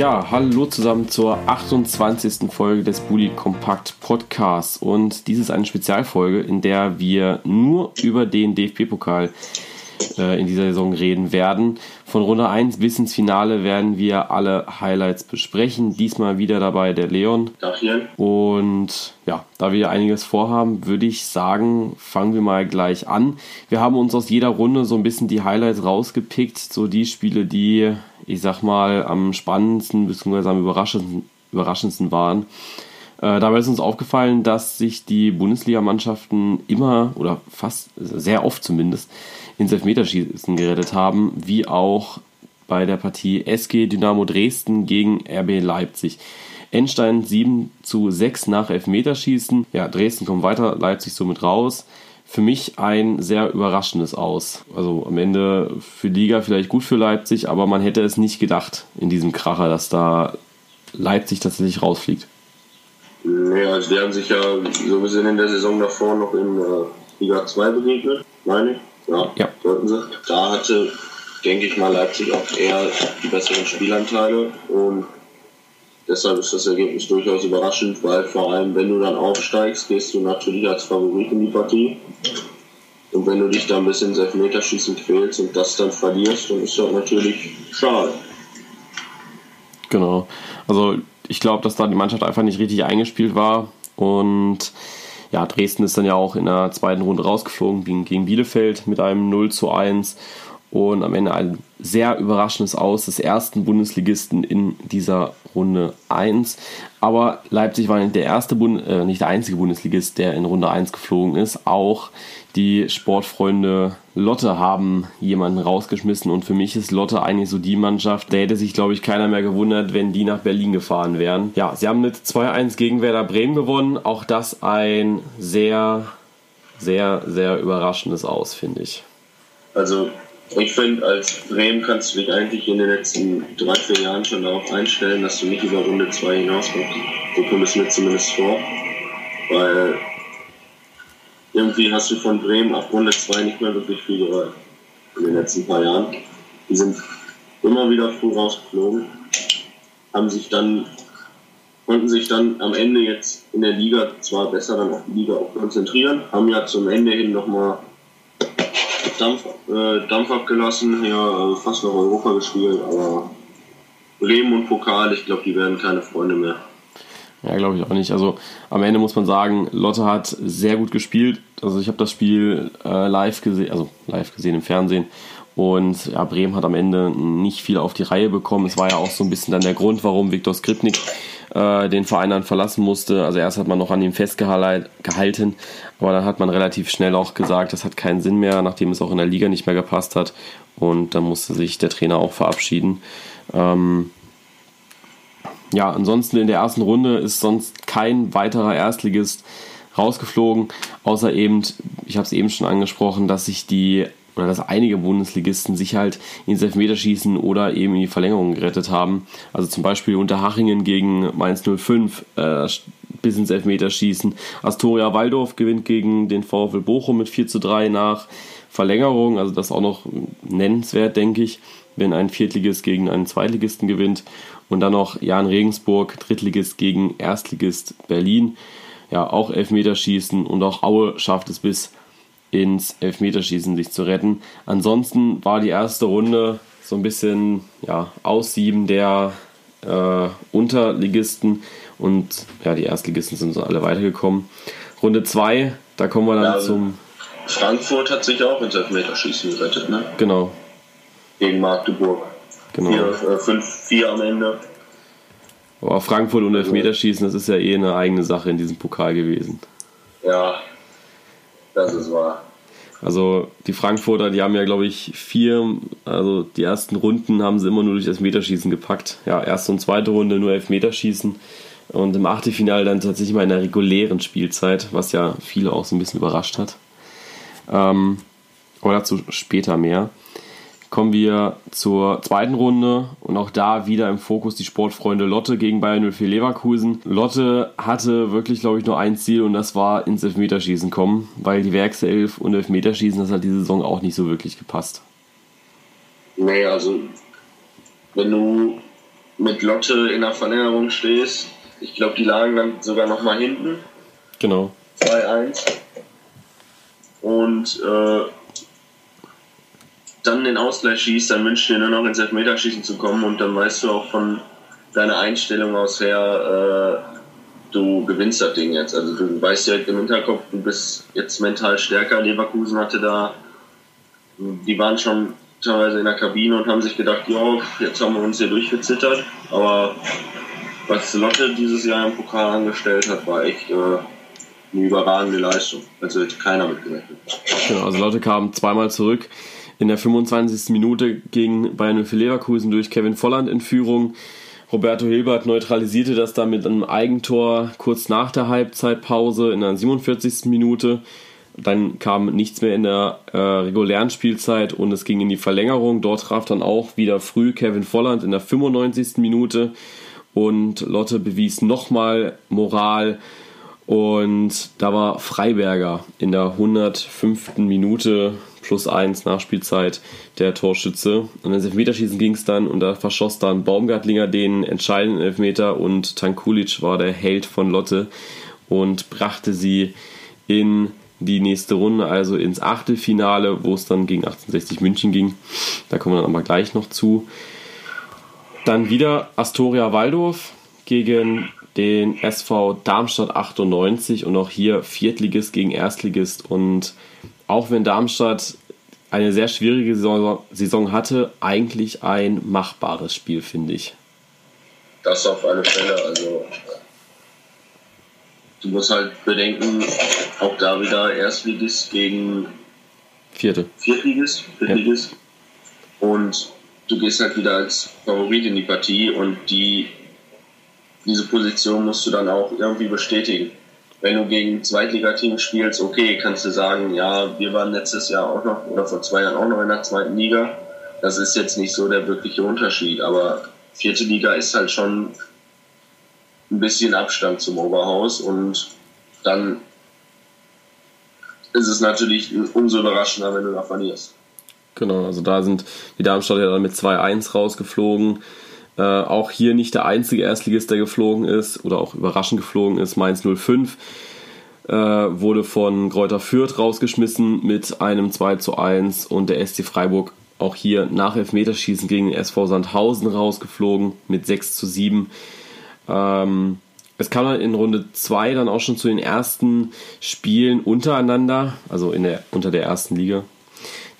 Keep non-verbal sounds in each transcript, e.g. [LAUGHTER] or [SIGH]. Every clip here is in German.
Ja, hallo zusammen zur 28. Folge des Bully Kompakt Podcasts. Und dies ist eine Spezialfolge, in der wir nur über den DFB-Pokal äh, in dieser Saison reden werden. Von Runde 1 bis ins Finale werden wir alle Highlights besprechen. Diesmal wieder dabei der Leon. Und ja, da wir einiges vorhaben, würde ich sagen, fangen wir mal gleich an. Wir haben uns aus jeder Runde so ein bisschen die Highlights rausgepickt, so die Spiele, die, ich sag mal, am spannendsten bzw. am überraschendsten, überraschendsten waren. Äh, dabei ist uns aufgefallen, dass sich die Bundesligamannschaften immer oder fast sehr oft zumindest ins Elfmeterschießen gerettet haben, wie auch bei der Partie SG Dynamo Dresden gegen RB Leipzig. Endstein 7 zu 6 nach Elfmeterschießen. Ja, Dresden kommt weiter, Leipzig somit raus. Für mich ein sehr überraschendes Aus. Also am Ende für Liga vielleicht gut für Leipzig, aber man hätte es nicht gedacht in diesem Kracher, dass da Leipzig tatsächlich rausfliegt. Nee, also die haben sich ja so gesehen in der Saison davor noch in äh, Liga 2 begegnet, meine ich. Ja, Ja. sollten sie. Da hatte, denke ich mal, Leipzig auch eher die besseren Spielanteile und deshalb ist das Ergebnis durchaus überraschend, weil vor allem, wenn du dann aufsteigst, gehst du natürlich als Favorit in die Partie. Und wenn du dich da ein bisschen ins Elfmeterschießen quälst und das dann verlierst, dann ist das natürlich schade. Genau. Also ich glaube, dass da die Mannschaft einfach nicht richtig eingespielt war. Und ja, Dresden ist dann ja auch in der zweiten Runde rausgeflogen gegen, gegen Bielefeld mit einem 0 zu 1. Und am Ende ein sehr überraschendes Aus des ersten Bundesligisten in dieser Runde 1. Aber Leipzig war nicht der erste Bund äh, nicht der einzige Bundesligist, der in Runde 1 geflogen ist. Auch die Sportfreunde Lotte haben jemanden rausgeschmissen und für mich ist Lotte eigentlich so die Mannschaft, da hätte sich glaube ich keiner mehr gewundert, wenn die nach Berlin gefahren wären. Ja, sie haben mit 2-1 gegen Werder Bremen gewonnen. Auch das ein sehr, sehr, sehr überraschendes Aus, finde ich. Also ich finde, als Bremen kannst du dich eigentlich in den letzten drei, vier Jahren schon darauf einstellen, dass du nicht über Runde 2 hinauskommst. So kommt es mir zumindest vor. Weil irgendwie hast du von Bremen ab Runde 2 nicht mehr wirklich viel gehört in den letzten paar Jahren. Die sind immer wieder früh rausgeflogen, haben sich dann, konnten sich dann am Ende jetzt in der Liga zwar besser dann auf die Liga auch konzentrieren, haben ja zum Ende hin nochmal Dampf, äh, Dampf abgelassen, ja, äh, fast noch Europa gespielt, aber Bremen und Pokal, ich glaube, die werden keine Freunde mehr. Ja, glaube ich auch nicht. Also am Ende muss man sagen, Lotte hat sehr gut gespielt. Also ich habe das Spiel äh, live gesehen, also live gesehen im Fernsehen. Und ja, Bremen hat am Ende nicht viel auf die Reihe bekommen. Es war ja auch so ein bisschen dann der Grund, warum Viktor Skripnik äh, den Verein dann verlassen musste. Also erst hat man noch an ihm festgehalten, aber dann hat man relativ schnell auch gesagt, das hat keinen Sinn mehr, nachdem es auch in der Liga nicht mehr gepasst hat. Und dann musste sich der Trainer auch verabschieden. Ähm, ja, ansonsten in der ersten Runde ist sonst kein weiterer Erstligist rausgeflogen, außer eben, ich habe es eben schon angesprochen, dass sich die oder dass einige Bundesligisten sich halt ins Elfmeterschießen oder eben in die Verlängerung gerettet haben. Also zum Beispiel Unterhachingen gegen Mainz 05 äh, bis ins Elfmeterschießen. Astoria Waldorf gewinnt gegen den VfL Bochum mit 4 zu 3 nach Verlängerung. Also das ist auch noch nennenswert, denke ich, wenn ein Viertligist gegen einen Zweitligisten gewinnt. Und dann noch Jan Regensburg, Drittligist gegen Erstligist Berlin. Ja, auch Elfmeterschießen und auch Aue schafft es bis ins Elfmeterschießen sich zu retten. Ansonsten war die erste Runde so ein bisschen ja, Aussieben der äh, Unterligisten und ja, die Erstligisten sind so alle weitergekommen. Runde 2, da kommen wir dann Ja, zum. Frankfurt hat sich auch ins Elfmeterschießen gerettet, ne? Genau, Gegen Magdeburg. genau. 5-4 am Ende. Aber Frankfurt und Elfmeterschießen, das ist ja eh eine eigene Sache in diesem Pokal gewesen. Ja, das ist wahr. Also die Frankfurter, die haben ja, glaube ich, vier, also die ersten Runden haben sie immer nur durch das Meterschießen gepackt. Ja, erste und zweite Runde nur Elfmeterschießen und im Achtelfinale dann tatsächlich mal in der regulären Spielzeit, was ja viele auch so ein bisschen überrascht hat. Ähm, aber dazu später mehr. Kommen wir zur zweiten Runde und auch da wieder im Fokus die Sportfreunde Lotte gegen Bayern 04 Leverkusen. Lotte hatte wirklich, glaube ich, nur ein Ziel und das war ins Elfmeterschießen kommen, weil die Werkself und Elfmeterschießen, das hat diese Saison auch nicht so wirklich gepasst. Nee, also wenn du mit Lotte in der Verlängerung stehst. Ich glaube, die lagen dann sogar noch mal hinten. Genau. 2-1. Und äh, dann den Ausgleich schießt, dann wünschst du dir nur noch ins Elfmeterschießen zu kommen und dann weißt du auch von deiner Einstellung aus her, äh, du gewinnst das Ding jetzt. Also du weißt direkt im Hinterkopf, du bist jetzt mental stärker. Leverkusen hatte da, die waren schon teilweise in der Kabine und haben sich gedacht, ja, jetzt haben wir uns hier durchgezittert. Aber was Lotte dieses Jahr im Pokal angestellt hat, war echt äh, eine überragende Leistung. Also hätte keiner mitgerechnet. Genau, also Lotte kam zweimal zurück. In der 25. Minute ging Bayern für Leverkusen durch Kevin Volland in Führung. Roberto Hilbert neutralisierte das dann mit einem Eigentor kurz nach der Halbzeitpause in der 47. Minute. Dann kam nichts mehr in der äh, regulären Spielzeit und es ging in die Verlängerung. Dort traf dann auch wieder früh Kevin Volland in der 95. Minute und Lotte bewies nochmal Moral. Und da war Freiberger in der 105. Minute plus 1 Nachspielzeit der Torschütze. Und ins Elfmeterschießen ging es dann und da verschoss dann Baumgartlinger den entscheidenden Elfmeter und Tankulic war der Held von Lotte und brachte sie in die nächste Runde, also ins Achtelfinale, wo es dann gegen 1860 München ging. Da kommen wir dann aber gleich noch zu. Dann wieder Astoria Waldorf gegen den SV Darmstadt 98 und auch hier Viertligist gegen Erstligist. Und auch wenn Darmstadt eine sehr schwierige Saison, hatte, eigentlich ein machbares Spiel, finde ich. Das auf alle Fälle. Also du musst halt bedenken, auch da wieder Erstligist gegen Vierte. Viertligist, Viertligist. Ja. Und du gehst halt wieder als Favorit in die Partie und die, diese Position musst du dann auch irgendwie bestätigen. Wenn du gegen Zweitligateams spielst, okay, kannst du sagen, ja, wir waren letztes Jahr auch noch oder vor zwei Jahren auch noch in der zweiten Liga. Das ist jetzt nicht so der wirkliche Unterschied, aber vierte Liga ist halt schon ein bisschen Abstand zum Oberhaus und dann ist es natürlich umso überraschender, wenn du da verlierst. Genau, also da sind die Darmstadt ja dann mit 2-1 rausgeflogen. Äh, auch hier nicht der einzige Erstligist, der geflogen ist oder auch überraschend geflogen ist. Mainz 05 äh, wurde von Kräuter Fürth rausgeschmissen mit einem 2 1 und der SC Freiburg auch hier nach Elfmeterschießen gegen den SV Sandhausen rausgeflogen mit 6 zu 7. Ähm, es kam dann in Runde 2 dann auch schon zu den ersten Spielen untereinander, also in der, unter der ersten Liga.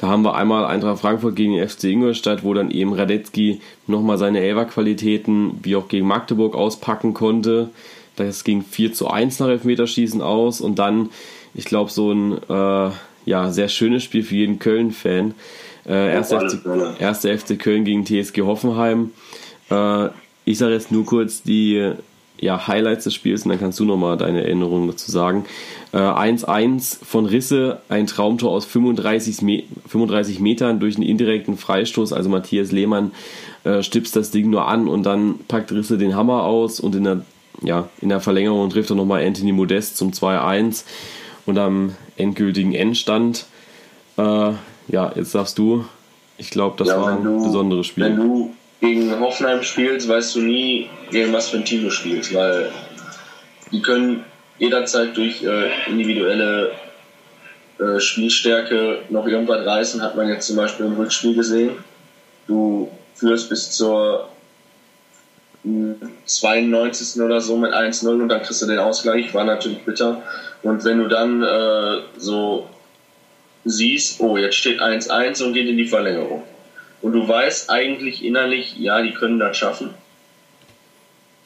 Da haben wir einmal Eintracht Frankfurt gegen den FC Ingolstadt, wo dann eben Radetzky nochmal seine Elfer-Qualitäten wie auch gegen Magdeburg auspacken konnte. Das ging 4 zu 1 nach Elfmeterschießen aus und dann, ich glaube, so ein äh, ja, sehr schönes Spiel für jeden Köln-Fan. Äh, erster, FC, erster FC Köln gegen TSG Hoffenheim. Äh, ich sage jetzt nur kurz die ja, Highlights des Spiels und dann kannst du nochmal deine Erinnerungen dazu sagen. 1-1 äh, von Risse, ein Traumtor aus 35, Me 35 Metern durch einen indirekten Freistoß. Also Matthias Lehmann äh, stipst das Ding nur an und dann packt Risse den Hammer aus und in der, ja, in der Verlängerung trifft er nochmal Anthony Modest zum 2-1 und am endgültigen Endstand. Äh, ja, jetzt sagst du, ich glaube, das ja, war ein du, besonderes Spiel. Wenn du gegen Hoffenheim spielst, weißt du nie, gegen was für ein Team du spielst, weil die können jederzeit durch äh, individuelle äh, Spielstärke noch irgendwas reißen, hat man jetzt zum Beispiel im Rückspiel gesehen. Du führst bis zur 92. Hm, oder so mit 1-0 und dann kriegst du den Ausgleich, war natürlich bitter. Und wenn du dann äh, so siehst, oh, jetzt steht 1-1 und geht in die Verlängerung und du weißt eigentlich innerlich, ja, die können das schaffen.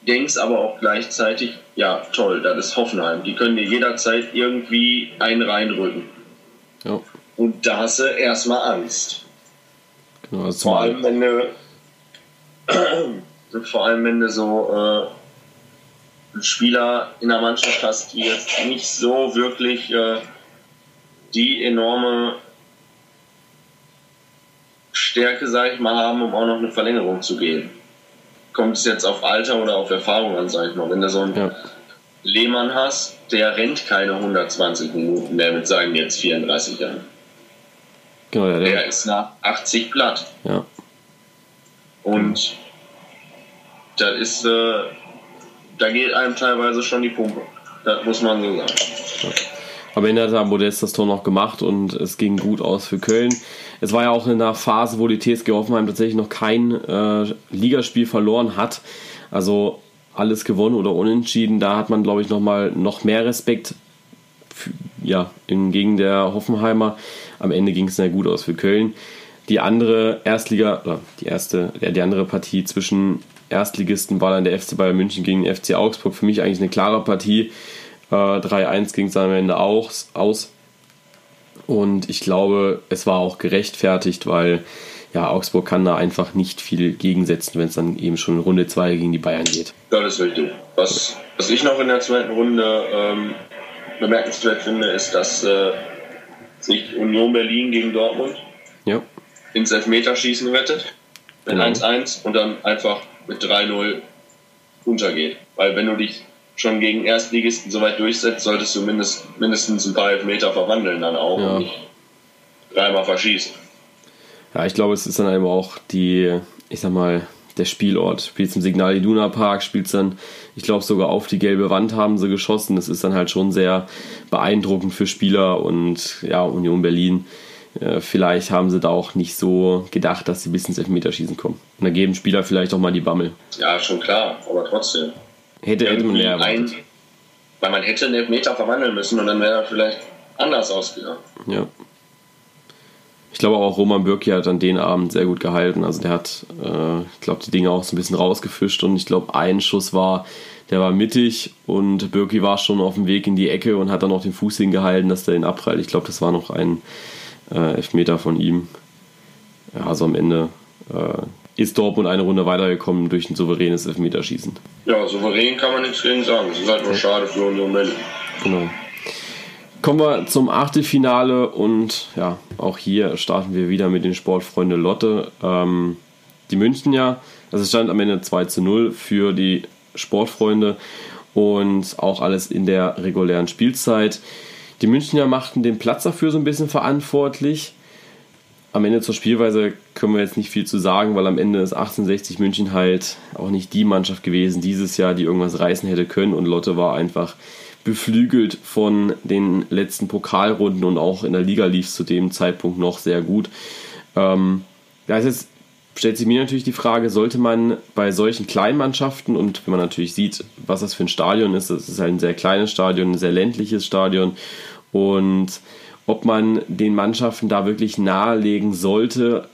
Denkst aber auch gleichzeitig, ja, toll, das ist Hoffenheim. Die können dir jederzeit irgendwie einen reindrücken. Ja. Und da hast du erstmal Angst. Genau, vor allem, wenn du, [CLEARS THROAT] vor allem, wenn du so äh, Spieler in der Mannschaft hast, die jetzt nicht so wirklich äh, die enorme Stärke, sage ich mal, haben, um auch noch eine Verlängerung zu gehen. Kommt es jetzt auf Alter oder auf Erfahrung an, sage ich mal. Wenn du so einen ja. Lehmann hast, der rennt keine 120 Minuten mehr mit seinen jetzt 34 Jahren. Genau, ja, der, der ist nach 80 platt. Ja. Und das ist, äh, da geht einem teilweise schon die Pumpe. Das muss man so sagen. Am Ende hat Modest das Tor noch gemacht und es ging gut aus für Köln. Es war ja auch in einer Phase, wo die TSG Hoffenheim tatsächlich noch kein äh, Ligaspiel verloren hat. Also alles gewonnen oder unentschieden. Da hat man, glaube ich, noch mal noch mehr Respekt für, ja, gegen der Hoffenheimer. Am Ende ging es sehr gut aus für Köln. Die andere Erstliga, oder die erste, die andere Partie zwischen Erstligisten war dann der FC Bayern München gegen den FC Augsburg. Für mich eigentlich eine klare Partie. Äh, 3-1 ging es am Ende auch, aus. Und ich glaube, es war auch gerechtfertigt, weil ja, Augsburg kann da einfach nicht viel gegensetzen, wenn es dann eben schon in Runde 2 gegen die Bayern geht. Ja, das ist richtig. Was, was ich noch in der zweiten Runde ähm, bemerkenswert finde, ist, dass äh, sich Union Berlin gegen Dortmund ja. ins Elfmeterschießen rettet. Mit genau. 1-1 und dann einfach mit 3-0 untergeht. Weil wenn du dich schon gegen Erstligisten so weit durchsetzt, solltest du mindest, mindestens ein paar Elfmeter verwandeln dann auch ja. und nicht dreimal verschießen. Ja, ich glaube, es ist dann eben auch die, ich sag mal, der Spielort. Spielst im Signal Iduna Park, spielst dann, ich glaube, sogar auf die gelbe Wand haben sie geschossen. Das ist dann halt schon sehr beeindruckend für Spieler und ja, Union Berlin. Äh, vielleicht haben sie da auch nicht so gedacht, dass sie bis ins Elfmeterschießen kommen. Und da geben Spieler vielleicht auch mal die Bammel. Ja, schon klar, aber trotzdem. Hätte, mehr erwartet. Ein, weil man hätte einen Elfmeter verwandeln müssen und dann wäre er vielleicht anders ausgegangen. Ja. Ich glaube auch Roman Bürki hat an den Abend sehr gut gehalten. Also der hat, äh, ich glaube, die Dinge auch so ein bisschen rausgefischt und ich glaube, ein Schuss war, der war mittig und Bürki war schon auf dem Weg in die Ecke und hat dann auch den Fuß hingehalten, dass der den abprallt. Ich glaube, das war noch ein äh, Elfmeter von ihm. Ja, also am Ende äh, ist Dortmund eine Runde weitergekommen durch ein souveränes Elfmeterschießen. Ja, souverän kann man nichts gegen sagen. Es ist halt nur schade für Union Berlin. Genau. Kommen wir zum Achtelfinale und ja, auch hier starten wir wieder mit den Sportfreunde Lotte. Ähm, die München ja, also es stand am Ende 2 zu 0 für die Sportfreunde und auch alles in der regulären Spielzeit. Die Münchner machten den Platz dafür so ein bisschen verantwortlich. Am Ende zur Spielweise können wir jetzt nicht viel zu sagen, weil am Ende ist 1860 München halt auch nicht die Mannschaft gewesen dieses Jahr, die irgendwas reißen hätte können und Lotte war einfach beflügelt von den letzten Pokalrunden und auch in der Liga lief es zu dem Zeitpunkt noch sehr gut. Ähm, da ist jetzt, stellt sich mir natürlich die Frage, sollte man bei solchen kleinen Mannschaften und wenn man natürlich sieht, was das für ein Stadion ist, das ist halt ein sehr kleines Stadion, ein sehr ländliches Stadion und ob man den Mannschaften da wirklich nahelegen sollte,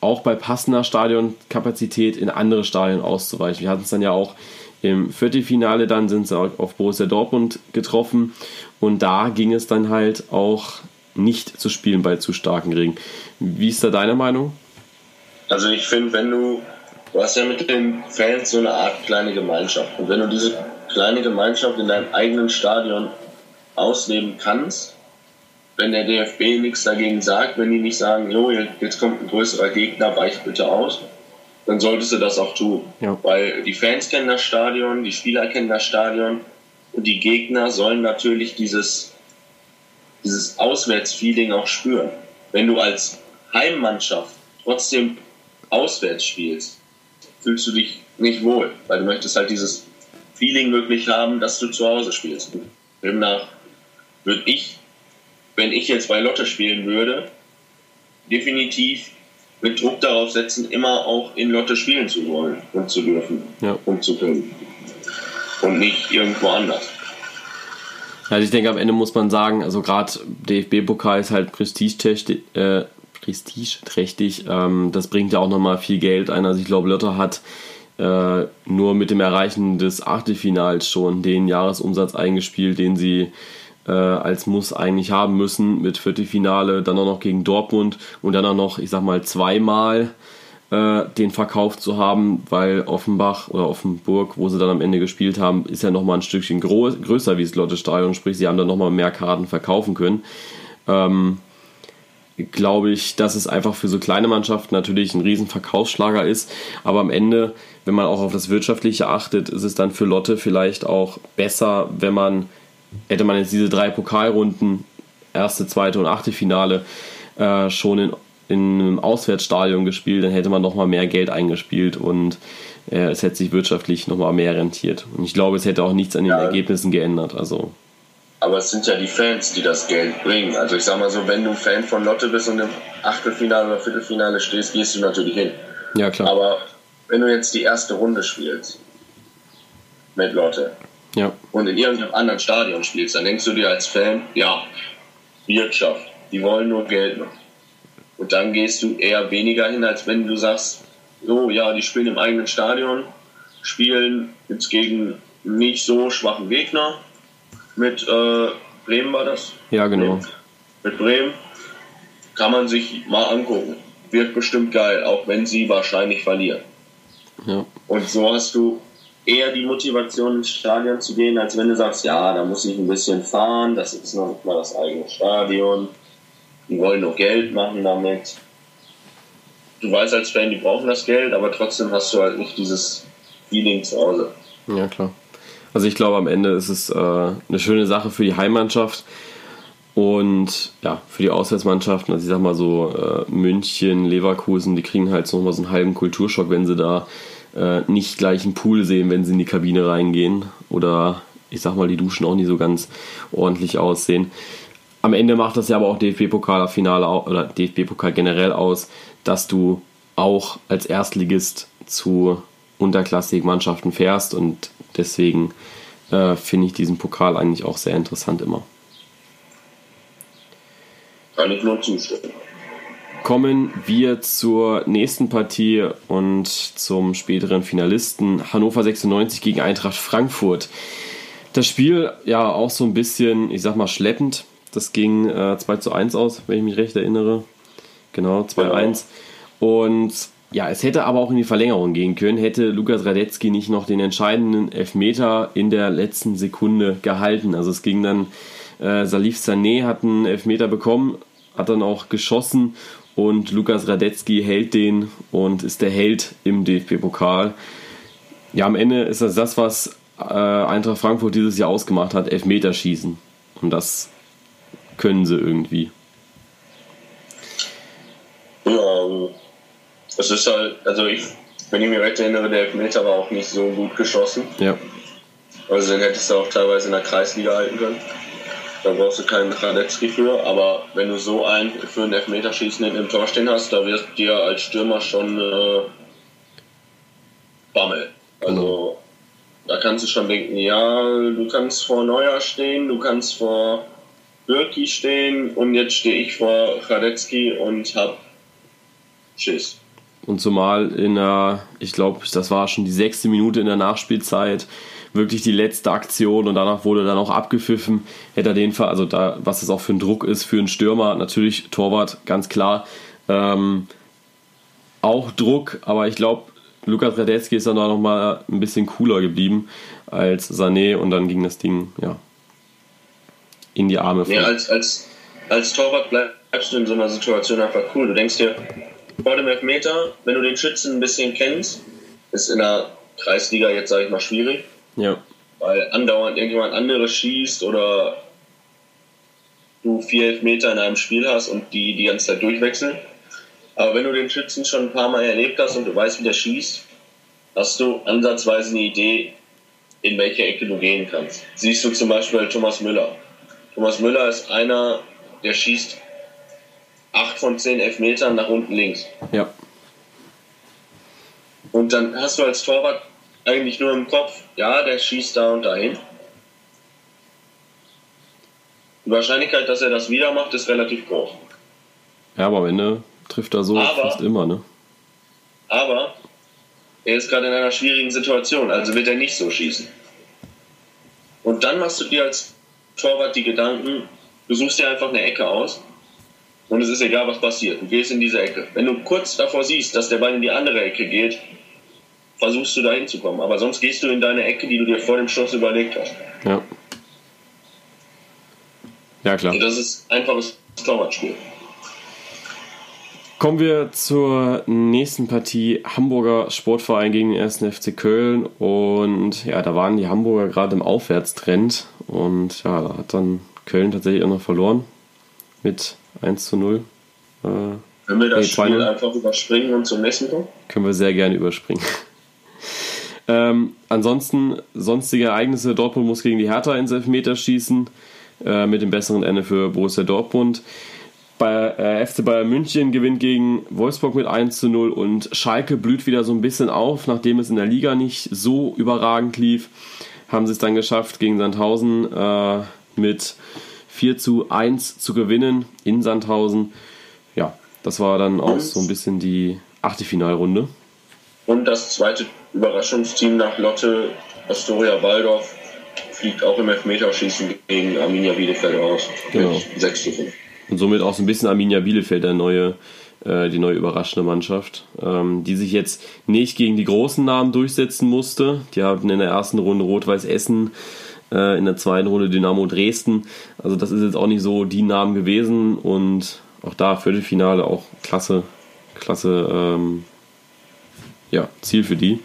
auch bei passender Stadionkapazität in andere Stadien auszuweichen. Wir hatten es dann ja auch im Viertelfinale dann sind sie auf Borussia Dortmund getroffen und da ging es dann halt auch nicht zu spielen bei zu starken Regen. Wie ist da deine Meinung? Also ich finde, wenn du, du hast ja mit den Fans so eine Art kleine Gemeinschaft und wenn du diese kleine Gemeinschaft in deinem eigenen Stadion ausleben kannst, wenn der DFB nichts dagegen sagt, wenn die nicht sagen, jo, jetzt kommt ein größerer Gegner, weicht bitte aus, dann solltest du das auch tun. Ja. Weil die Fans kennen das Stadion, die Spieler kennen das Stadion und die Gegner sollen natürlich dieses, dieses Auswärtsfeeling auch spüren. Wenn du als Heimmannschaft trotzdem auswärts spielst, fühlst du dich nicht wohl, weil du möchtest halt dieses Feeling wirklich haben, dass du zu Hause spielst. Demnach würde ich, wenn ich jetzt bei Lotte spielen würde, definitiv mit Druck darauf setzen, immer auch in Lotte spielen zu wollen und zu dürfen ja. und zu können. Und nicht irgendwo anders. Also ich denke, am Ende muss man sagen, also gerade DFB-Pokal ist halt prestigeträchtig. Äh, prestigeträchtig. Ähm, das bringt ja auch nochmal viel Geld ein. Also ich glaube, Lotte hat äh, nur mit dem Erreichen des Achtelfinals schon den Jahresumsatz eingespielt, den sie äh, als Muss eigentlich haben müssen mit Viertelfinale, dann auch noch gegen Dortmund und dann auch noch, ich sag mal, zweimal äh, den Verkauf zu haben, weil Offenbach oder Offenburg, wo sie dann am Ende gespielt haben, ist ja nochmal ein Stückchen größer wie das Lotte Stadion, sprich, sie haben dann nochmal mehr Karten verkaufen können. Ähm, glaube ich, dass es einfach für so kleine Mannschaften natürlich ein riesen Verkaufsschlager ist. Aber am Ende, wenn man auch auf das Wirtschaftliche achtet, ist es dann für Lotte vielleicht auch besser, wenn man hätte man jetzt diese drei Pokalrunden, erste, zweite und achte Finale, äh, schon in in einem Auswärtsstadion gespielt, dann hätte man nochmal mehr Geld eingespielt und äh, es hätte sich wirtschaftlich nochmal mehr rentiert. Und ich glaube, es hätte auch nichts an den ja. Ergebnissen geändert. Also. Aber es sind ja die Fans, die das Geld bringen. Also ich sag mal so, wenn du Fan von Lotte bist und im Achtelfinale oder Viertelfinale stehst, gehst du natürlich hin. Ja, klar. Aber wenn du jetzt die erste Runde spielst mit Lotte ja. und in irgendeinem anderen Stadion spielst, dann denkst du dir als Fan, ja, Wirtschaft, die wollen nur Geld machen. Und dann gehst du eher weniger hin, als wenn du sagst, so, ja, die spielen im eigenen Stadion, spielen jetzt gegen nicht so schwachen Gegner. Mit äh, Bremen war das? Ja, genau. Mit, mit Bremen kann man sich mal angucken. Wird bestimmt geil, auch wenn sie wahrscheinlich verlieren. Ja. Und so hast du eher die Motivation ins Stadion zu gehen, als wenn du sagst, ja, da muss ich ein bisschen fahren, das ist noch nicht mal das eigene Stadion, die wollen nur Geld machen damit du weißt als Fan, die brauchen das Geld, aber trotzdem hast du halt nicht dieses Feeling zu Hause. Ja, klar. Also ich glaube, am Ende ist es äh, eine schöne Sache für die Heimmannschaft und ja, für die Auswärtsmannschaften. Also ich sag mal so, äh, München, Leverkusen, die kriegen halt so nochmal so einen halben Kulturschock, wenn sie da äh, nicht gleich einen Pool sehen, wenn sie in die Kabine reingehen. Oder ich sag mal, die Duschen auch nicht so ganz ordentlich aussehen. Am Ende macht das ja aber auch DFB-Pokal-Finale oder DFB-Pokal generell aus, dass du auch als Erstligist zu unterklassigen Mannschaften fährst und deswegen äh, finde ich diesen Pokal eigentlich auch sehr interessant immer. Kann ich nur zustimmen. Kommen wir zur nächsten Partie und zum späteren Finalisten Hannover 96 gegen Eintracht Frankfurt. Das Spiel ja auch so ein bisschen, ich sag mal, schleppend. Das ging äh, 2 zu 1 aus, wenn ich mich recht erinnere. Genau, 2-1. Und ja, es hätte aber auch in die Verlängerung gehen können, hätte Lukas Radetzky nicht noch den entscheidenden Elfmeter in der letzten Sekunde gehalten. Also es ging dann, äh, Salif Sané hat einen Elfmeter bekommen, hat dann auch geschossen und Lukas Radetzky hält den und ist der Held im DFB-Pokal. Ja, am Ende ist das das, was äh, Eintracht Frankfurt dieses Jahr ausgemacht hat, Elfmeterschießen. Und das können sie irgendwie. Ja, es ist halt, also ich, wenn ich mich recht erinnere, der Elfmeter war auch nicht so gut geschossen. Ja. Also den hättest du auch teilweise in der Kreisliga halten können. Da brauchst du keinen Radetzky für, aber wenn du so einen für einen Elfmeterschießen im Tor stehen hast, da wirst dir als Stürmer schon äh, Bammel. Also genau. da kannst du schon denken, ja, du kannst vor Neuer stehen, du kannst vor Birki stehen und jetzt stehe ich vor Radetzky und hab Schiss. Und zumal in der, ich glaube, das war schon die sechste Minute in der Nachspielzeit, wirklich die letzte Aktion und danach wurde dann auch abgepfiffen. Hätte er den Fall, also da, was das auch für ein Druck ist für einen Stürmer, natürlich Torwart, ganz klar. Ähm, auch Druck, aber ich glaube, Lukas Radetzky ist dann auch nochmal ein bisschen cooler geblieben als Sané und dann ging das Ding, ja, in die Arme. Nee, als, als, als Torwart bleibst du in so einer Situation einfach cool. Du denkst dir, vor dem Elfmeter, wenn du den Schützen ein bisschen kennst, ist in der Kreisliga jetzt, sage ich mal, schwierig. Ja. Weil andauernd irgendjemand anderes schießt oder du vier Elfmeter in einem Spiel hast und die die ganze Zeit durchwechseln. Aber wenn du den Schützen schon ein paar Mal erlebt hast und du weißt, wie der schießt, hast du ansatzweise eine Idee, in welche Ecke du gehen kannst. Siehst du zum Beispiel Thomas Müller. Thomas Müller ist einer, der schießt 8 von 10 Elfmetern nach unten links. Ja. Und dann hast du als Torwart eigentlich nur im Kopf, ja, der schießt da und dahin. Die Wahrscheinlichkeit, dass er das wieder macht, ist relativ groß. Ja, aber am Ende trifft er so aber, fast immer, ne? Aber er ist gerade in einer schwierigen Situation, also wird er nicht so schießen. Und dann machst du dir als Torwart die Gedanken, du suchst dir einfach eine Ecke aus und es ist egal, was passiert. Du gehst in diese Ecke. Wenn du kurz davor siehst, dass der Ball in die andere Ecke geht, versuchst du da hinzukommen. Aber sonst gehst du in deine Ecke, die du dir vor dem Schuss überlegt hast. Ja. Ja, klar. Und das ist einfaches Torwartspiel. Kommen wir zur nächsten Partie. Hamburger Sportverein gegen den 1. FC Köln. Und ja, da waren die Hamburger gerade im Aufwärtstrend. Und ja, da hat dann Köln tatsächlich auch noch verloren mit 1 zu 0. Äh, Können wir das nee, Spiel einfach überspringen und zum nächsten kommen? Können wir sehr gerne überspringen. Ähm, ansonsten, sonstige Ereignisse: Dortmund muss gegen die Hertha ins Elfmeterschießen äh, mit dem besseren Ende für Borussia Dortmund. Bei, äh, FC Bayern München gewinnt gegen Wolfsburg mit 1 zu 0 und Schalke blüht wieder so ein bisschen auf, nachdem es in der Liga nicht so überragend lief. Haben sie es dann geschafft, gegen Sandhausen äh, mit 4 zu 1 zu gewinnen in Sandhausen. Ja, das war dann auch so ein bisschen die Achtelfinalrunde. Und das zweite Überraschungsteam nach Lotte, Astoria Waldorf, fliegt auch im Elfmeterschießen gegen Arminia Bielefeld raus. Genau. 6 zu 5. Und somit auch so ein bisschen Arminia Bielefeld, der neue, äh, die neue überraschende Mannschaft, ähm, die sich jetzt nicht gegen die großen Namen durchsetzen musste. Die hatten in der ersten Runde Rot-Weiß Essen äh, in der zweiten Runde Dynamo Dresden. Also das ist jetzt auch nicht so die Namen gewesen und auch da Viertelfinale auch klasse, klasse ähm, ja, Ziel für die.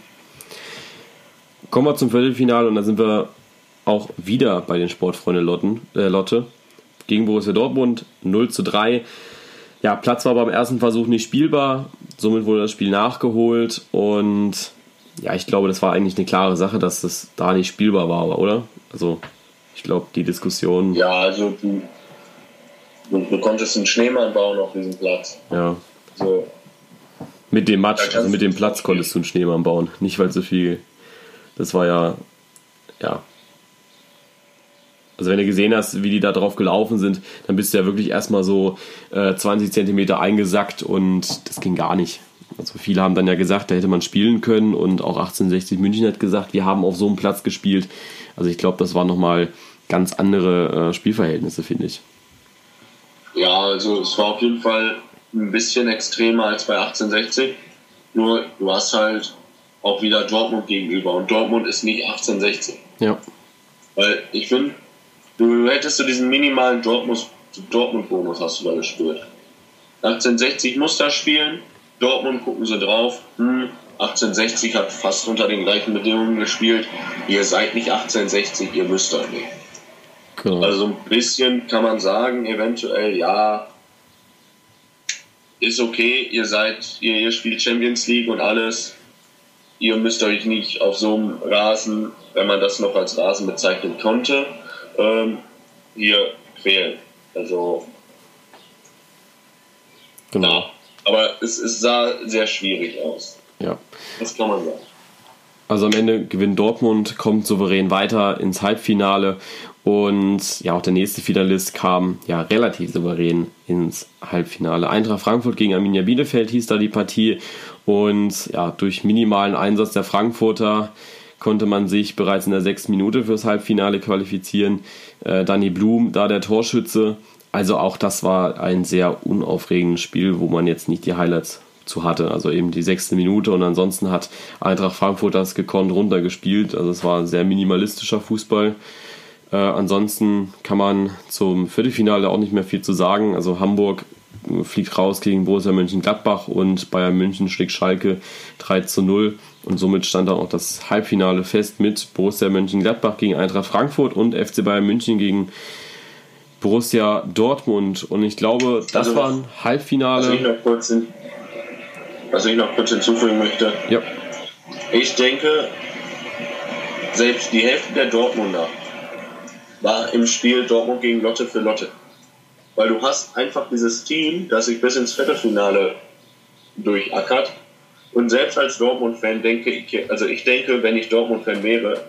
Kommen wir zum Viertelfinale und da sind wir auch wieder bei den Sportfreunde Lotten, äh, Lotte gegen Borussia Dortmund 0 zu 3. Ja, Platz war beim ersten Versuch nicht spielbar, somit wurde das Spiel nachgeholt und ja, ich glaube, das war eigentlich eine klare Sache, dass das da nicht spielbar war, oder? Also, ich glaube, die Diskussion. Ja, also du, du, du konntest einen Schneemann bauen auf diesem Platz. Ja. So. Mit dem Matsch, also mit dem Platz konntest du einen Schneemann bauen. Nicht, weil so viel. Das war ja. Ja. Also wenn du gesehen hast, wie die da drauf gelaufen sind, dann bist du ja wirklich erstmal so äh, 20 Zentimeter eingesackt und das ging gar nicht. Also viele haben dann ja gesagt, da hätte man spielen können und auch 1860 München hat gesagt, wir haben auf so einem Platz gespielt. Also ich glaube, das waren nochmal ganz andere äh, Spielverhältnisse, finde ich. Ja, also es war auf jeden Fall ein bisschen extremer als bei 1860. Nur du hast halt auch wieder Dortmund gegenüber und Dortmund ist nicht 1860. Ja. Weil ich finde, du hättest du diesen minimalen Dortmund-Bonus Dortmund hast du da gespürt. 1860 muss da spielen, Dortmund gucken sie drauf, hm, 1860 hat fast unter den gleichen Bedingungen gespielt. Ihr seid nicht 1860, ihr müsst euch nicht. Genau. Also ein bisschen kann man sagen, eventuell ja, ist okay, ihr seid, ihr, ihr spielt Champions League und alles. Ihr müsst euch nicht auf so einem Rasen, wenn man das noch als Rasen bezeichnen konnte, ähm, hier quälen. Also genau. Ja. Aber es, es sah sehr schwierig aus. Ja. Das kann man sagen. Also am Ende gewinnt Dortmund, kommt souverän weiter ins Halbfinale und ja, auch der nächste Finalist kam ja relativ souverän ins Halbfinale. Eintracht Frankfurt gegen Arminia Bielefeld hieß da die Partie und ja, durch minimalen Einsatz der Frankfurter konnte man sich bereits in der sechsten Minute fürs Halbfinale qualifizieren. Äh, Danny Blum, da der Torschütze, also auch das war ein sehr unaufregendes Spiel, wo man jetzt nicht die Highlights zu hatte. Also eben die sechste Minute und ansonsten hat Eintracht Frankfurt das gekonnt runtergespielt. Also es war sehr minimalistischer Fußball. Äh, ansonsten kann man zum Viertelfinale auch nicht mehr viel zu sagen. Also Hamburg fliegt raus gegen Borussia Mönchengladbach und Bayern München schlägt Schalke 3 zu 0. Und somit stand dann auch das Halbfinale fest mit Borussia Mönchengladbach gegen Eintracht Frankfurt und FC Bayern München gegen Borussia Dortmund. Und ich glaube, das also, war ein Halbfinale. Was ich, noch kurz, was ich noch kurz hinzufügen möchte. Ja. Ich denke, selbst die Hälfte der Dortmunder war im Spiel Dortmund gegen Lotte für Lotte. Weil du hast einfach dieses Team, das sich bis ins Viertelfinale durchackert. Und selbst als Dortmund-Fan denke ich, also ich denke, wenn ich Dortmund-Fan wäre,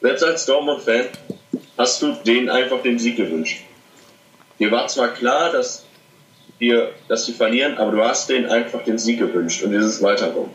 selbst als Dortmund-Fan hast du denen einfach den Sieg gewünscht. Dir war zwar klar, dass, dir, dass sie verlieren, aber du hast denen einfach den Sieg gewünscht und dieses Weiterkommen.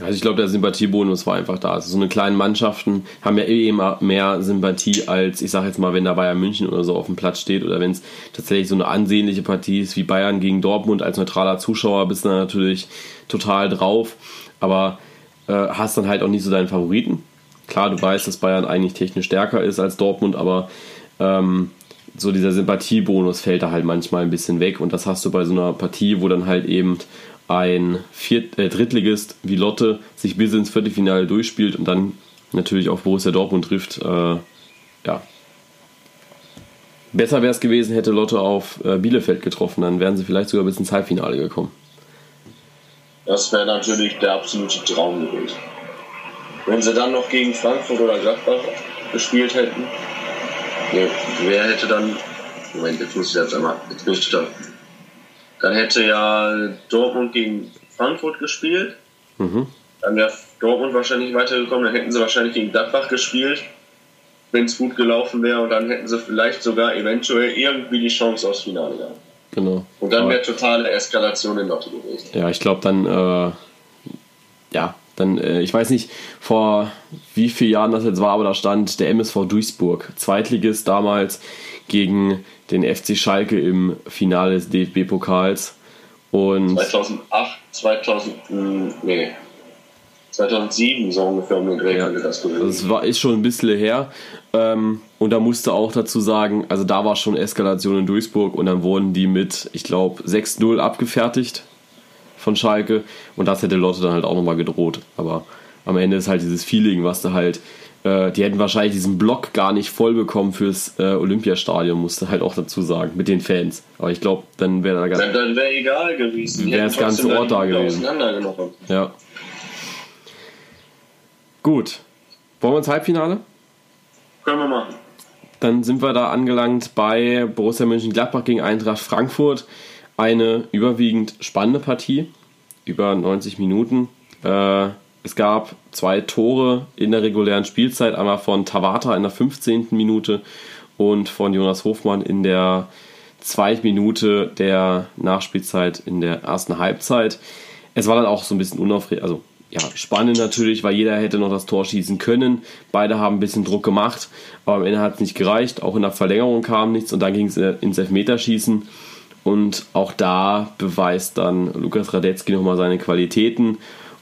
Also ich glaube, der Sympathiebonus war einfach da. Also so eine kleinen Mannschaften haben ja eh immer mehr Sympathie als, ich sage jetzt mal, wenn da Bayern München oder so auf dem Platz steht oder wenn es tatsächlich so eine ansehnliche Partie ist wie Bayern gegen Dortmund als neutraler Zuschauer bist du natürlich total drauf. Aber äh, hast dann halt auch nicht so deinen Favoriten. Klar, du weißt, dass Bayern eigentlich technisch stärker ist als Dortmund, aber ähm, so dieser Sympathiebonus fällt da halt manchmal ein bisschen weg und das hast du bei so einer Partie, wo dann halt eben ein Viert äh, Drittligist wie Lotte sich bis ins Viertelfinale durchspielt und dann natürlich auf Borussia Dortmund trifft. Äh, ja. Besser wäre es gewesen, hätte Lotte auf äh, Bielefeld getroffen, dann wären sie vielleicht sogar bis ins Halbfinale gekommen. Das wäre natürlich der absolute Traum gewesen. Wenn sie dann noch gegen Frankfurt oder Gladbach gespielt hätten, nee, wer hätte dann. Moment, jetzt muss ich jetzt einmal. Jetzt bin ich total. Dann hätte ja Dortmund gegen Frankfurt gespielt. Mhm. Dann wäre Dortmund wahrscheinlich weitergekommen. Dann hätten sie wahrscheinlich gegen Gladbach gespielt, wenn es gut gelaufen wäre. Und dann hätten sie vielleicht sogar eventuell irgendwie die Chance aufs Finale gehabt. Genau. Und dann wäre totale Eskalation in Lotte gewesen. Ja, ich glaube dann, äh, ja, dann, äh, ich weiß nicht, vor wie vielen Jahren das jetzt war, aber da stand der MSV Duisburg, Zweitligist damals, gegen den FC Schalke im Finale des DFB-Pokals. Und 2008, 2000, nee, 2007 so ungefähr um den Dreh ja. das gewesen. Also es war, ist schon ein bisschen her. Ähm, und da musste auch dazu sagen, also da war schon Eskalation in Duisburg und dann wurden die mit, ich glaube, 6-0 abgefertigt von Schalke. Und das hätte Lotte dann halt auch nochmal gedroht. Aber am Ende ist halt dieses Feeling, was da halt äh, die hätten wahrscheinlich diesen Block gar nicht voll bekommen fürs äh, Olympiastadion, musste halt auch dazu sagen, mit den Fans. Aber ich glaube, dann wäre da ganz. Dann, dann wäre egal gewesen. Wäre das ganze Ort da gewesen. Ja. Gut. Wollen wir ins Halbfinale? Können wir machen. Dann sind wir da angelangt bei Borussia Mönchengladbach gegen Eintracht Frankfurt. Eine überwiegend spannende Partie. Über 90 Minuten. Äh, es gab zwei Tore in der regulären Spielzeit, einmal von Tawata in der 15. Minute und von Jonas Hofmann in der zweiten Minute der Nachspielzeit in der ersten Halbzeit. Es war dann auch so ein bisschen unaufregend, also ja, spannend natürlich, weil jeder hätte noch das Tor schießen können. Beide haben ein bisschen Druck gemacht, aber am Ende hat es nicht gereicht. Auch in der Verlängerung kam nichts und dann ging es ins Elfmeterschießen. Und auch da beweist dann Lukas Radetzky nochmal seine Qualitäten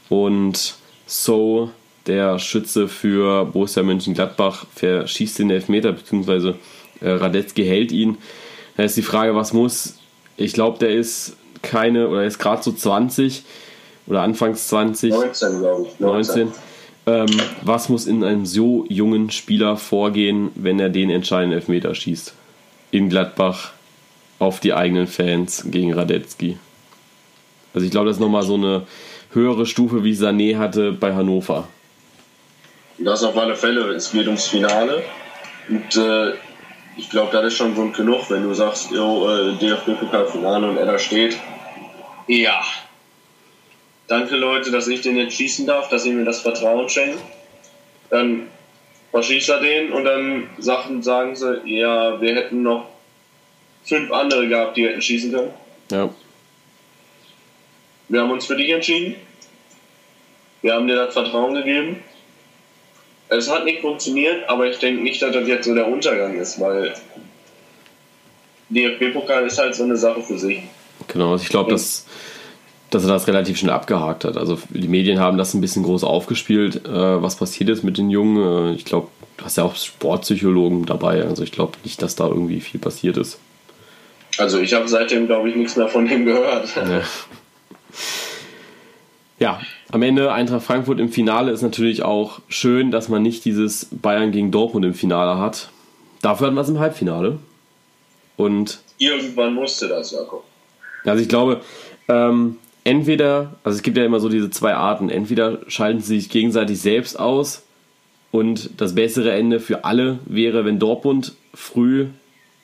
und so, der Schütze für Borussia Mönchengladbach, verschießt den Elfmeter, beziehungsweise äh, Radetzky hält ihn. Da ist die Frage, was muss. Ich glaube, der ist keine, oder ist gerade so 20 oder anfangs 20. 19, glaube ich. 19. 19. Ähm, was muss in einem so jungen Spieler vorgehen, wenn er den entscheidenden Elfmeter schießt? In Gladbach auf die eigenen Fans gegen Radetzky. Also ich glaube, das ist nochmal so eine höhere Stufe wie Sané hatte bei Hannover. Das auf alle Fälle. Es geht ums Finale. Und äh, ich glaube, das ist schon Grund genug, wenn du sagst, yo, äh, DFB-Pokalfinale und er da steht. Ja. Danke, Leute, dass ich den jetzt schießen darf, dass ihr mir das Vertrauen schenkt. Dann verschießt er den und dann sagen, sagen sie, ja, wir hätten noch fünf andere gehabt, die hätten schießen können. Ja. Wir haben uns für dich entschieden. Wir haben dir das Vertrauen gegeben. Es hat nicht funktioniert, aber ich denke nicht, dass das jetzt so der Untergang ist, weil DFB-Pokal ist halt so eine Sache für sich. Genau, also ich glaube, dass, dass er das relativ schnell abgehakt hat. Also die Medien haben das ein bisschen groß aufgespielt, äh, was passiert ist mit den Jungen. Äh, ich glaube, du hast ja auch Sportpsychologen dabei. Also ich glaube nicht, dass da irgendwie viel passiert ist. Also ich habe seitdem, glaube ich, nichts mehr von ihm gehört. Ja. [LAUGHS] Ja, am Ende Eintracht Frankfurt im Finale ist natürlich auch schön, dass man nicht dieses Bayern gegen Dortmund im Finale hat. Dafür hatten wir es im Halbfinale. Und irgendwann musste das ja kommen. Also ich glaube, ähm, entweder, also es gibt ja immer so diese zwei Arten, entweder schalten sie sich gegenseitig selbst aus und das bessere Ende für alle wäre, wenn Dortmund früh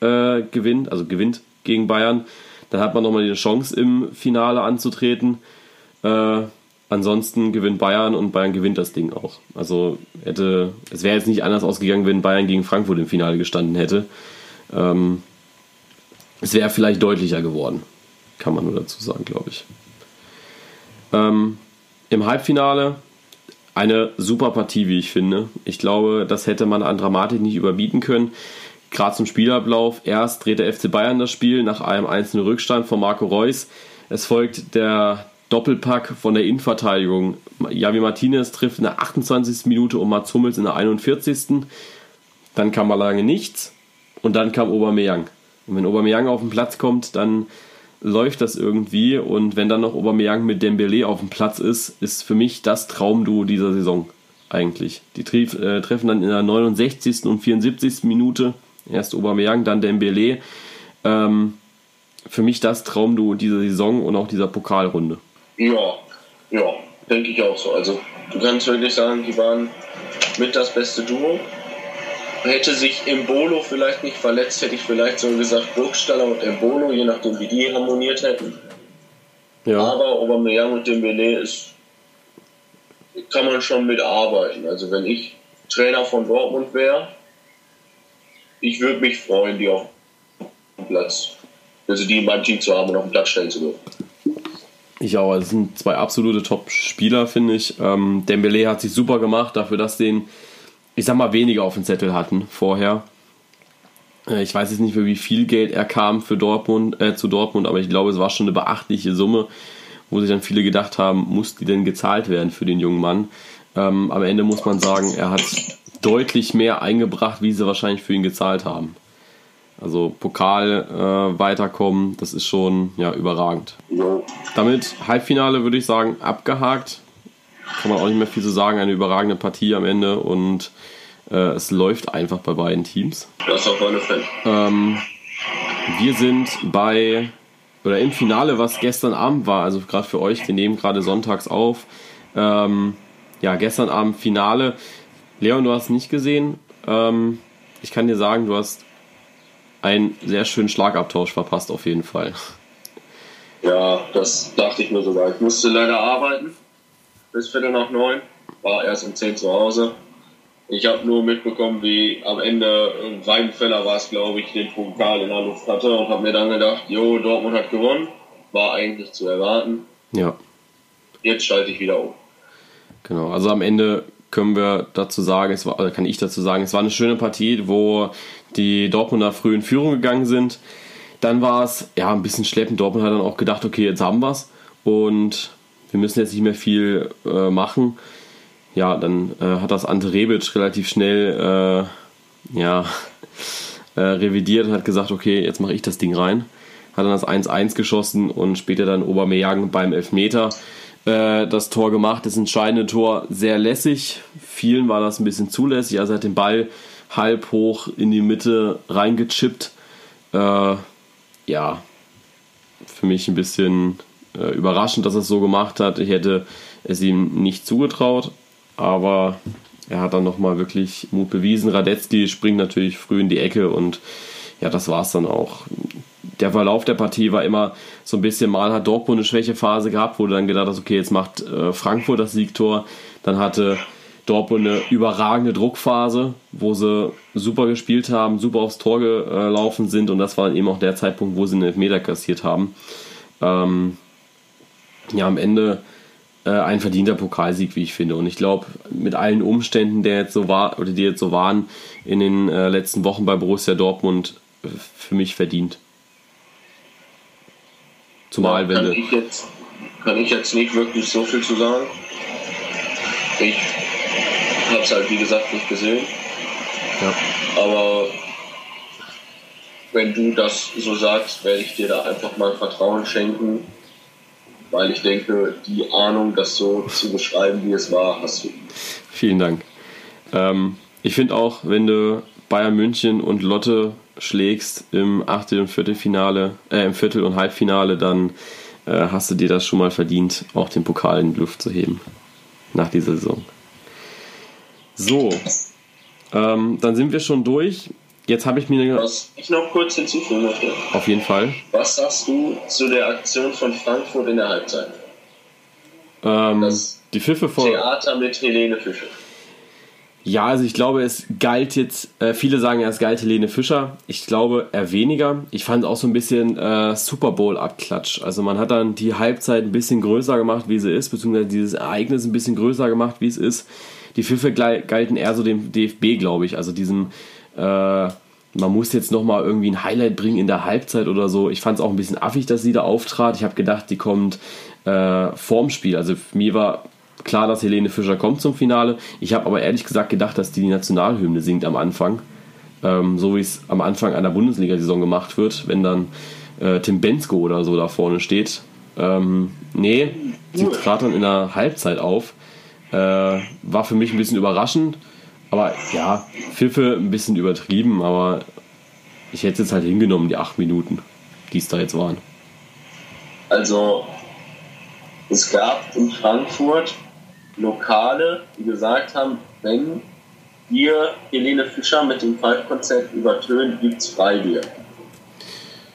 äh, gewinnt, also gewinnt gegen Bayern, dann hat man nochmal die Chance im Finale anzutreten. Äh, ansonsten gewinnt Bayern und Bayern gewinnt das Ding auch. Also hätte, es wäre jetzt nicht anders ausgegangen, wenn Bayern gegen Frankfurt im Finale gestanden hätte. Ähm, es wäre vielleicht deutlicher geworden, kann man nur dazu sagen, glaube ich. Ähm, Im Halbfinale eine super Partie, wie ich finde. Ich glaube, das hätte man an Dramatik nicht überbieten können. Gerade zum Spielablauf. Erst dreht der FC Bayern das Spiel nach einem einzelnen Rückstand von Marco Reus. Es folgt der Doppelpack von der Innenverteidigung. Javi Martinez trifft in der 28. Minute und Mats Hummels in der 41. Dann kam mal lange nichts und dann kam Aubameyang. Und wenn Aubameyang auf den Platz kommt, dann läuft das irgendwie und wenn dann noch Aubameyang mit Dembele auf dem Platz ist, ist für mich das Traumduo dieser Saison eigentlich. Die äh, treffen dann in der 69. und 74. Minute Erst Aubameyang, dann Dembele. Ähm, für mich das Traumduo dieser Saison und auch dieser Pokalrunde. Ja, ja, denke ich auch so. Also du kannst wirklich sagen, die waren mit das beste Duo. Hätte sich Embolo vielleicht nicht verletzt, hätte ich vielleicht so gesagt Burgstaller und Embolo, je nachdem wie die harmoniert hätten. Ja. Aber Aubameyang und Dembele ist, kann man schon mitarbeiten. Also wenn ich Trainer von Dortmund wäre, ich würde mich freuen, die auf dem Platz, also die in meinem Team zu haben und auf den Platz stellen zu dürfen. Ich auch. Es sind zwei absolute Top-Spieler, finde ich. Ähm, Dembele hat sich super gemacht, dafür, dass den, ich sag mal, weniger auf dem Zettel hatten vorher. Äh, ich weiß jetzt nicht, für wie viel Geld er kam für Dortmund, äh, zu Dortmund, aber ich glaube, es war schon eine beachtliche Summe, wo sich dann viele gedacht haben, muss die denn gezahlt werden für den jungen Mann? Ähm, am Ende muss man sagen, er hat deutlich mehr eingebracht, wie sie wahrscheinlich für ihn gezahlt haben. Also Pokal äh, weiterkommen, das ist schon ja, überragend. Damit Halbfinale würde ich sagen, abgehakt. Kann man auch nicht mehr viel zu sagen. Eine überragende Partie am Ende und äh, es läuft einfach bei beiden Teams. Das ist auf alle Fälle. Ähm, wir sind bei, oder im Finale, was gestern Abend war, also gerade für euch, wir nehmen gerade sonntags auf. Ähm, ja, gestern Abend Finale. Leon, du hast nicht gesehen. Ähm, ich kann dir sagen, du hast einen sehr schönen Schlagabtausch verpasst, auf jeden Fall. Ja, das dachte ich mir sogar. Ich musste leider arbeiten bis Viertel nach neun, war erst um zehn zu Hause. Ich habe nur mitbekommen, wie am Ende Weidenfeller war es, glaube ich, den Pokal in der Luft hatte und habe mir dann gedacht, jo, Dortmund hat gewonnen. War eigentlich zu erwarten. Ja. Jetzt schalte ich wieder um. Genau, also am Ende können wir dazu sagen, es war, oder kann ich dazu sagen, es war eine schöne Partie, wo die Dortmunder früh in Führung gegangen sind. Dann war es ja ein bisschen schleppend. Dortmund hat dann auch gedacht, okay, jetzt haben wir es und wir müssen jetzt nicht mehr viel äh, machen. Ja, dann äh, hat das Ante Rebic relativ schnell äh, ja, [LAUGHS] äh, revidiert und hat gesagt, okay, jetzt mache ich das Ding rein. Hat dann das 1-1 geschossen und später dann Aubameyang beim Elfmeter äh, das Tor gemacht. Das entscheidende Tor sehr lässig. Vielen war das ein bisschen zulässig. Also er hat den Ball halb hoch in die Mitte reingechippt. Äh, ja, für mich ein bisschen äh, überraschend, dass er es so gemacht hat. Ich hätte es ihm nicht zugetraut, aber er hat dann nochmal wirklich Mut bewiesen. Radetzky springt natürlich früh in die Ecke und ja, das war es dann auch. Der Verlauf der Partie war immer so ein bisschen, mal hat Dortmund eine Schwächephase gehabt, wo du dann gedacht hast, okay, jetzt macht äh, Frankfurt das Siegtor. Dann hatte Dortmund eine überragende Druckphase, wo sie super gespielt haben, super aufs Tor gelaufen sind und das war eben auch der Zeitpunkt, wo sie einen Elfmeter kassiert haben. Ähm, ja, am Ende äh, ein verdienter Pokalsieg, wie ich finde. Und ich glaube, mit allen Umständen, der jetzt so war, oder die jetzt so waren in den äh, letzten Wochen bei Borussia Dortmund, äh, für mich verdient. Zumal, wenn kann ich, jetzt, kann ich jetzt nicht wirklich so viel zu sagen. Ich habe es halt wie gesagt nicht gesehen. Ja. Aber wenn du das so sagst, werde ich dir da einfach mal Vertrauen schenken, weil ich denke, die Ahnung, das so zu beschreiben, wie es war, hast du. Vielen Dank. Ähm, ich finde auch, wenn du Bayern München und Lotte schlägst im Achtel- und Viertelfinale, äh, im Viertel- und Halbfinale, dann äh, hast du dir das schon mal verdient, auch den Pokal in die Luft zu heben nach dieser Saison. So, ähm, dann sind wir schon durch. Jetzt habe ich mir eine. Was ich noch kurz hinzufügen möchte. Auf jeden Fall. Was sagst du zu der Aktion von Frankfurt in der Halbzeit? Ähm, das die Pfiffe vor. Theater mit Helene Fischer. Ja, also ich glaube, es galt jetzt, äh, viele sagen, es galt Helene Fischer. Ich glaube, er weniger. Ich fand auch so ein bisschen äh, Super Bowl-Abklatsch. Also man hat dann die Halbzeit ein bisschen größer gemacht, wie sie ist, beziehungsweise dieses Ereignis ein bisschen größer gemacht, wie es ist die Pfiffe galten eher so dem DFB, glaube ich. Also diesem, äh, man muss jetzt nochmal irgendwie ein Highlight bringen in der Halbzeit oder so. Ich fand es auch ein bisschen affig, dass sie da auftrat. Ich habe gedacht, die kommt äh, vorm Spiel. Also mir war klar, dass Helene Fischer kommt zum Finale. Ich habe aber ehrlich gesagt gedacht, dass die die Nationalhymne singt am Anfang. Ähm, so wie es am Anfang einer Bundesliga-Saison gemacht wird, wenn dann äh, Tim Bensko oder so da vorne steht. Ähm, nee, sie trat dann in der Halbzeit auf. Äh, war für mich ein bisschen überraschend. Aber ja, Pfiffe ein bisschen übertrieben, aber ich hätte es jetzt halt hingenommen, die acht Minuten, die es da jetzt waren. Also, es gab in Frankfurt Lokale, die gesagt haben, wenn ihr Helene Fischer mit dem Five-Konzert übertönt, gibt es Freibier.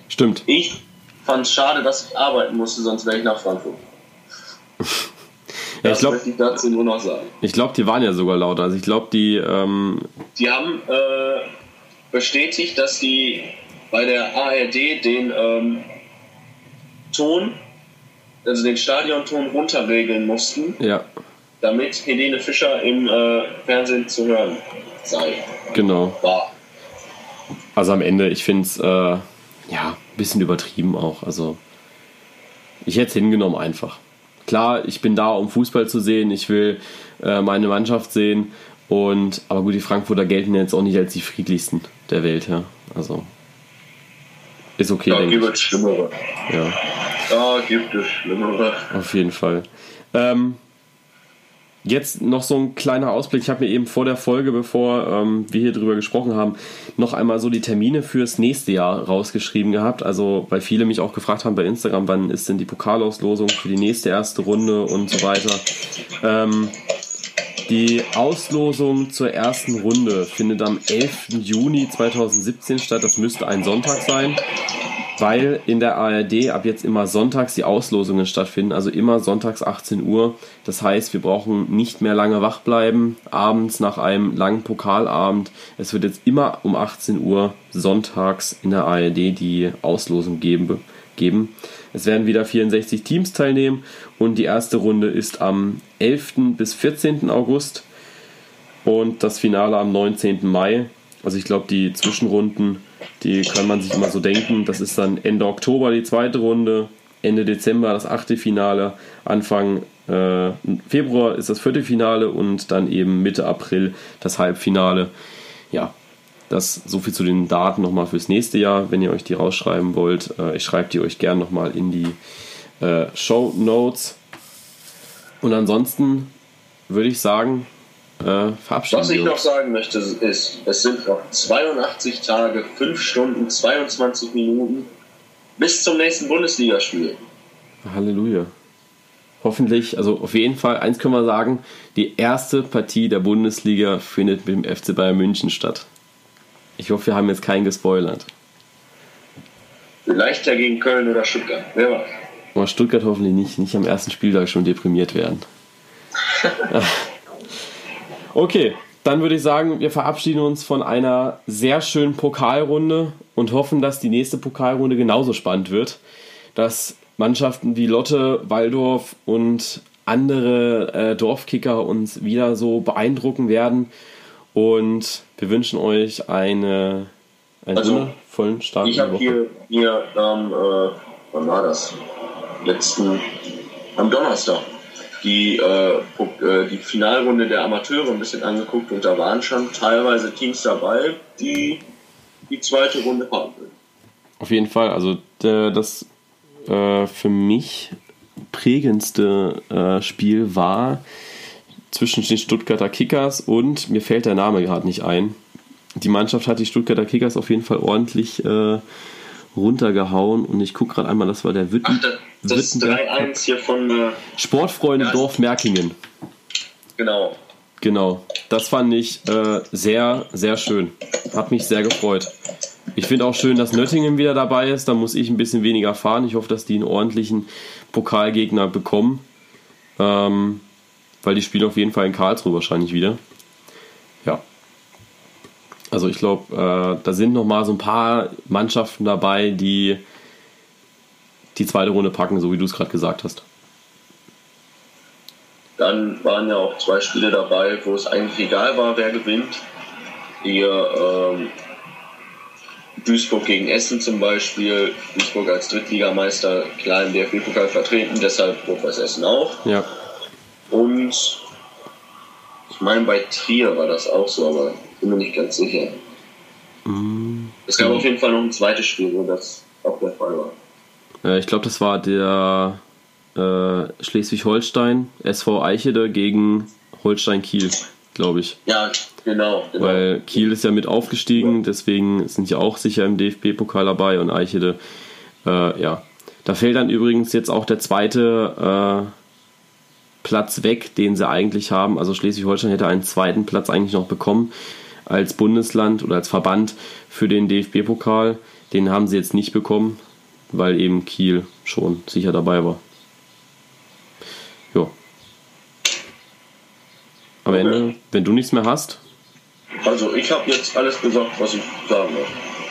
Stimmt. Ich fand es schade, dass ich arbeiten musste, sonst wäre ich nach Frankfurt. Ja, ich glaube, möchte ich dazu nur noch sagen. ich glaub, die waren ja sogar lauter. Also ich glaube, die, ähm, Die haben äh, bestätigt, dass die bei der ARD den ähm, Ton, also den Stadionton runterregeln mussten, ja, damit Helene Fischer im äh, Fernsehen zu hören sei. genau. War. Also am Ende, ich finde es, äh, ja, ein bisschen übertrieben auch. Also ich hätte es hingenommen einfach. Klar, ich bin da, um Fußball zu sehen. Ich will äh, meine Mannschaft sehen. Und, aber gut, die Frankfurter gelten jetzt auch nicht als die friedlichsten der Welt, ja. Also ist okay, Da gibt es Schlimmere. Ja. Da gibt es Schlimmere. Auf jeden Fall. Ähm, jetzt noch so ein kleiner Ausblick. Ich habe mir eben vor der Folge, bevor ähm, wir hier drüber gesprochen haben, noch einmal so die Termine fürs nächste Jahr rausgeschrieben gehabt. Also, weil viele mich auch gefragt haben bei Instagram, wann ist denn die Pokalauslosung für die nächste erste Runde und so weiter. Ähm, die Auslosung zur ersten Runde findet am 11. Juni 2017 statt. Das müsste ein Sonntag sein weil in der ARD ab jetzt immer sonntags die Auslosungen stattfinden, also immer sonntags 18 Uhr. Das heißt, wir brauchen nicht mehr lange wach bleiben, abends nach einem langen Pokalabend. Es wird jetzt immer um 18 Uhr sonntags in der ARD die Auslosung geben. geben. Es werden wieder 64 Teams teilnehmen und die erste Runde ist am 11. bis 14. August und das Finale am 19. Mai. Also ich glaube, die Zwischenrunden, die kann man sich immer so denken. Das ist dann Ende Oktober die zweite Runde, Ende Dezember das achte Finale, Anfang äh, Februar ist das vierte Finale und dann eben Mitte April das Halbfinale. Ja, das so viel zu den Daten nochmal fürs nächste Jahr. Wenn ihr euch die rausschreiben wollt, äh, ich schreibe die euch gern nochmal in die äh, Show Notes. Und ansonsten würde ich sagen, äh, verabschieden Was ich noch sagen möchte, ist, es sind noch 82 Tage, 5 Stunden, 22 Minuten bis zum nächsten Bundesligaspiel. Halleluja. Hoffentlich, also auf jeden Fall, eins können wir sagen, die erste Partie der Bundesliga findet mit dem FC Bayern München statt. Ich hoffe, wir haben jetzt keinen gespoilert. Vielleicht ja gegen Köln oder Stuttgart. Wer weiß. Aber Stuttgart hoffentlich nicht, nicht am ersten Spieltag schon deprimiert werden. [LAUGHS] okay, dann würde ich sagen, wir verabschieden uns von einer sehr schönen Pokalrunde und hoffen, dass die nächste Pokalrunde genauso spannend wird. Dass Mannschaften wie Lotte, Waldorf und andere äh, Dorfkicker uns wieder so beeindrucken werden. Und wir wünschen euch eine, einen Also, wundervollen Start Ich habe hier, hier am, äh, wann war das? Letzten, am Donnerstag, die, äh, äh, die Finalrunde der Amateure ein bisschen angeguckt und da waren schon teilweise Teams dabei, die die zweite Runde haben will. Auf jeden Fall. Also der, das äh, für mich prägendste äh, Spiel war zwischen den Stuttgarter Kickers und mir fällt der Name gerade nicht ein. Die Mannschaft hat die Stuttgarter Kickers auf jeden Fall ordentlich äh, runtergehauen und ich gucke gerade einmal, das war der Ach, Witten, das, das Wittenberg 3-1 hier von, äh, Sportfreunde Ja. Dorf Merkingen. genau. Genau, das fand ich äh, sehr, sehr schön. Hat mich sehr gefreut. Ich finde auch schön, dass Nöttingen wieder dabei ist. Da muss ich ein bisschen weniger fahren. Ich hoffe, dass die einen ordentlichen Pokalgegner bekommen. Ähm, weil die spielen auf jeden Fall in Karlsruhe wahrscheinlich wieder. Ja. Also ich glaube, äh, da sind noch mal so ein paar Mannschaften dabei, die die zweite Runde packen, so wie du es gerade gesagt hast. Dann waren ja auch zwei Spiele dabei, wo es eigentlich egal war, wer gewinnt. Hier ähm, Duisburg gegen Essen zum Beispiel. Duisburg als Drittligameister klar im DFB-Pokal vertreten, deshalb Rot-Weiß Essen auch. Ja. Und ich meine, bei Trier war das auch so, aber bin mir nicht ganz sicher. Es gab auf jeden Fall noch ein zweites Spiel, wo das auch der Fall war. Äh, ich glaube, das war der äh, Schleswig-Holstein, SV Eichede gegen Holstein-Kiel. glaube ich. Ja, genau, genau. Weil Kiel ist ja mit aufgestiegen, deswegen sind ja auch sicher im DFB-Pokal dabei und Eichede, äh, ja. Da fällt dann übrigens jetzt auch der zweite äh, Platz weg, den sie eigentlich haben. Also Schleswig-Holstein hätte einen zweiten Platz eigentlich noch bekommen als Bundesland oder als Verband für den DFB-Pokal. Den haben sie jetzt nicht bekommen, weil eben Kiel schon sicher dabei war. Ja. Am Ende, wenn du nichts mehr hast, Also ich habe jetzt alles gesagt, was ich sagen will.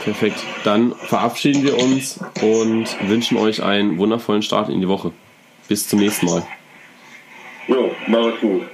perfekt. Dann verabschieden wir uns und wünschen euch einen wundervollen Start in die Woche. Bis zum nächsten Mal. Jo, mach gut.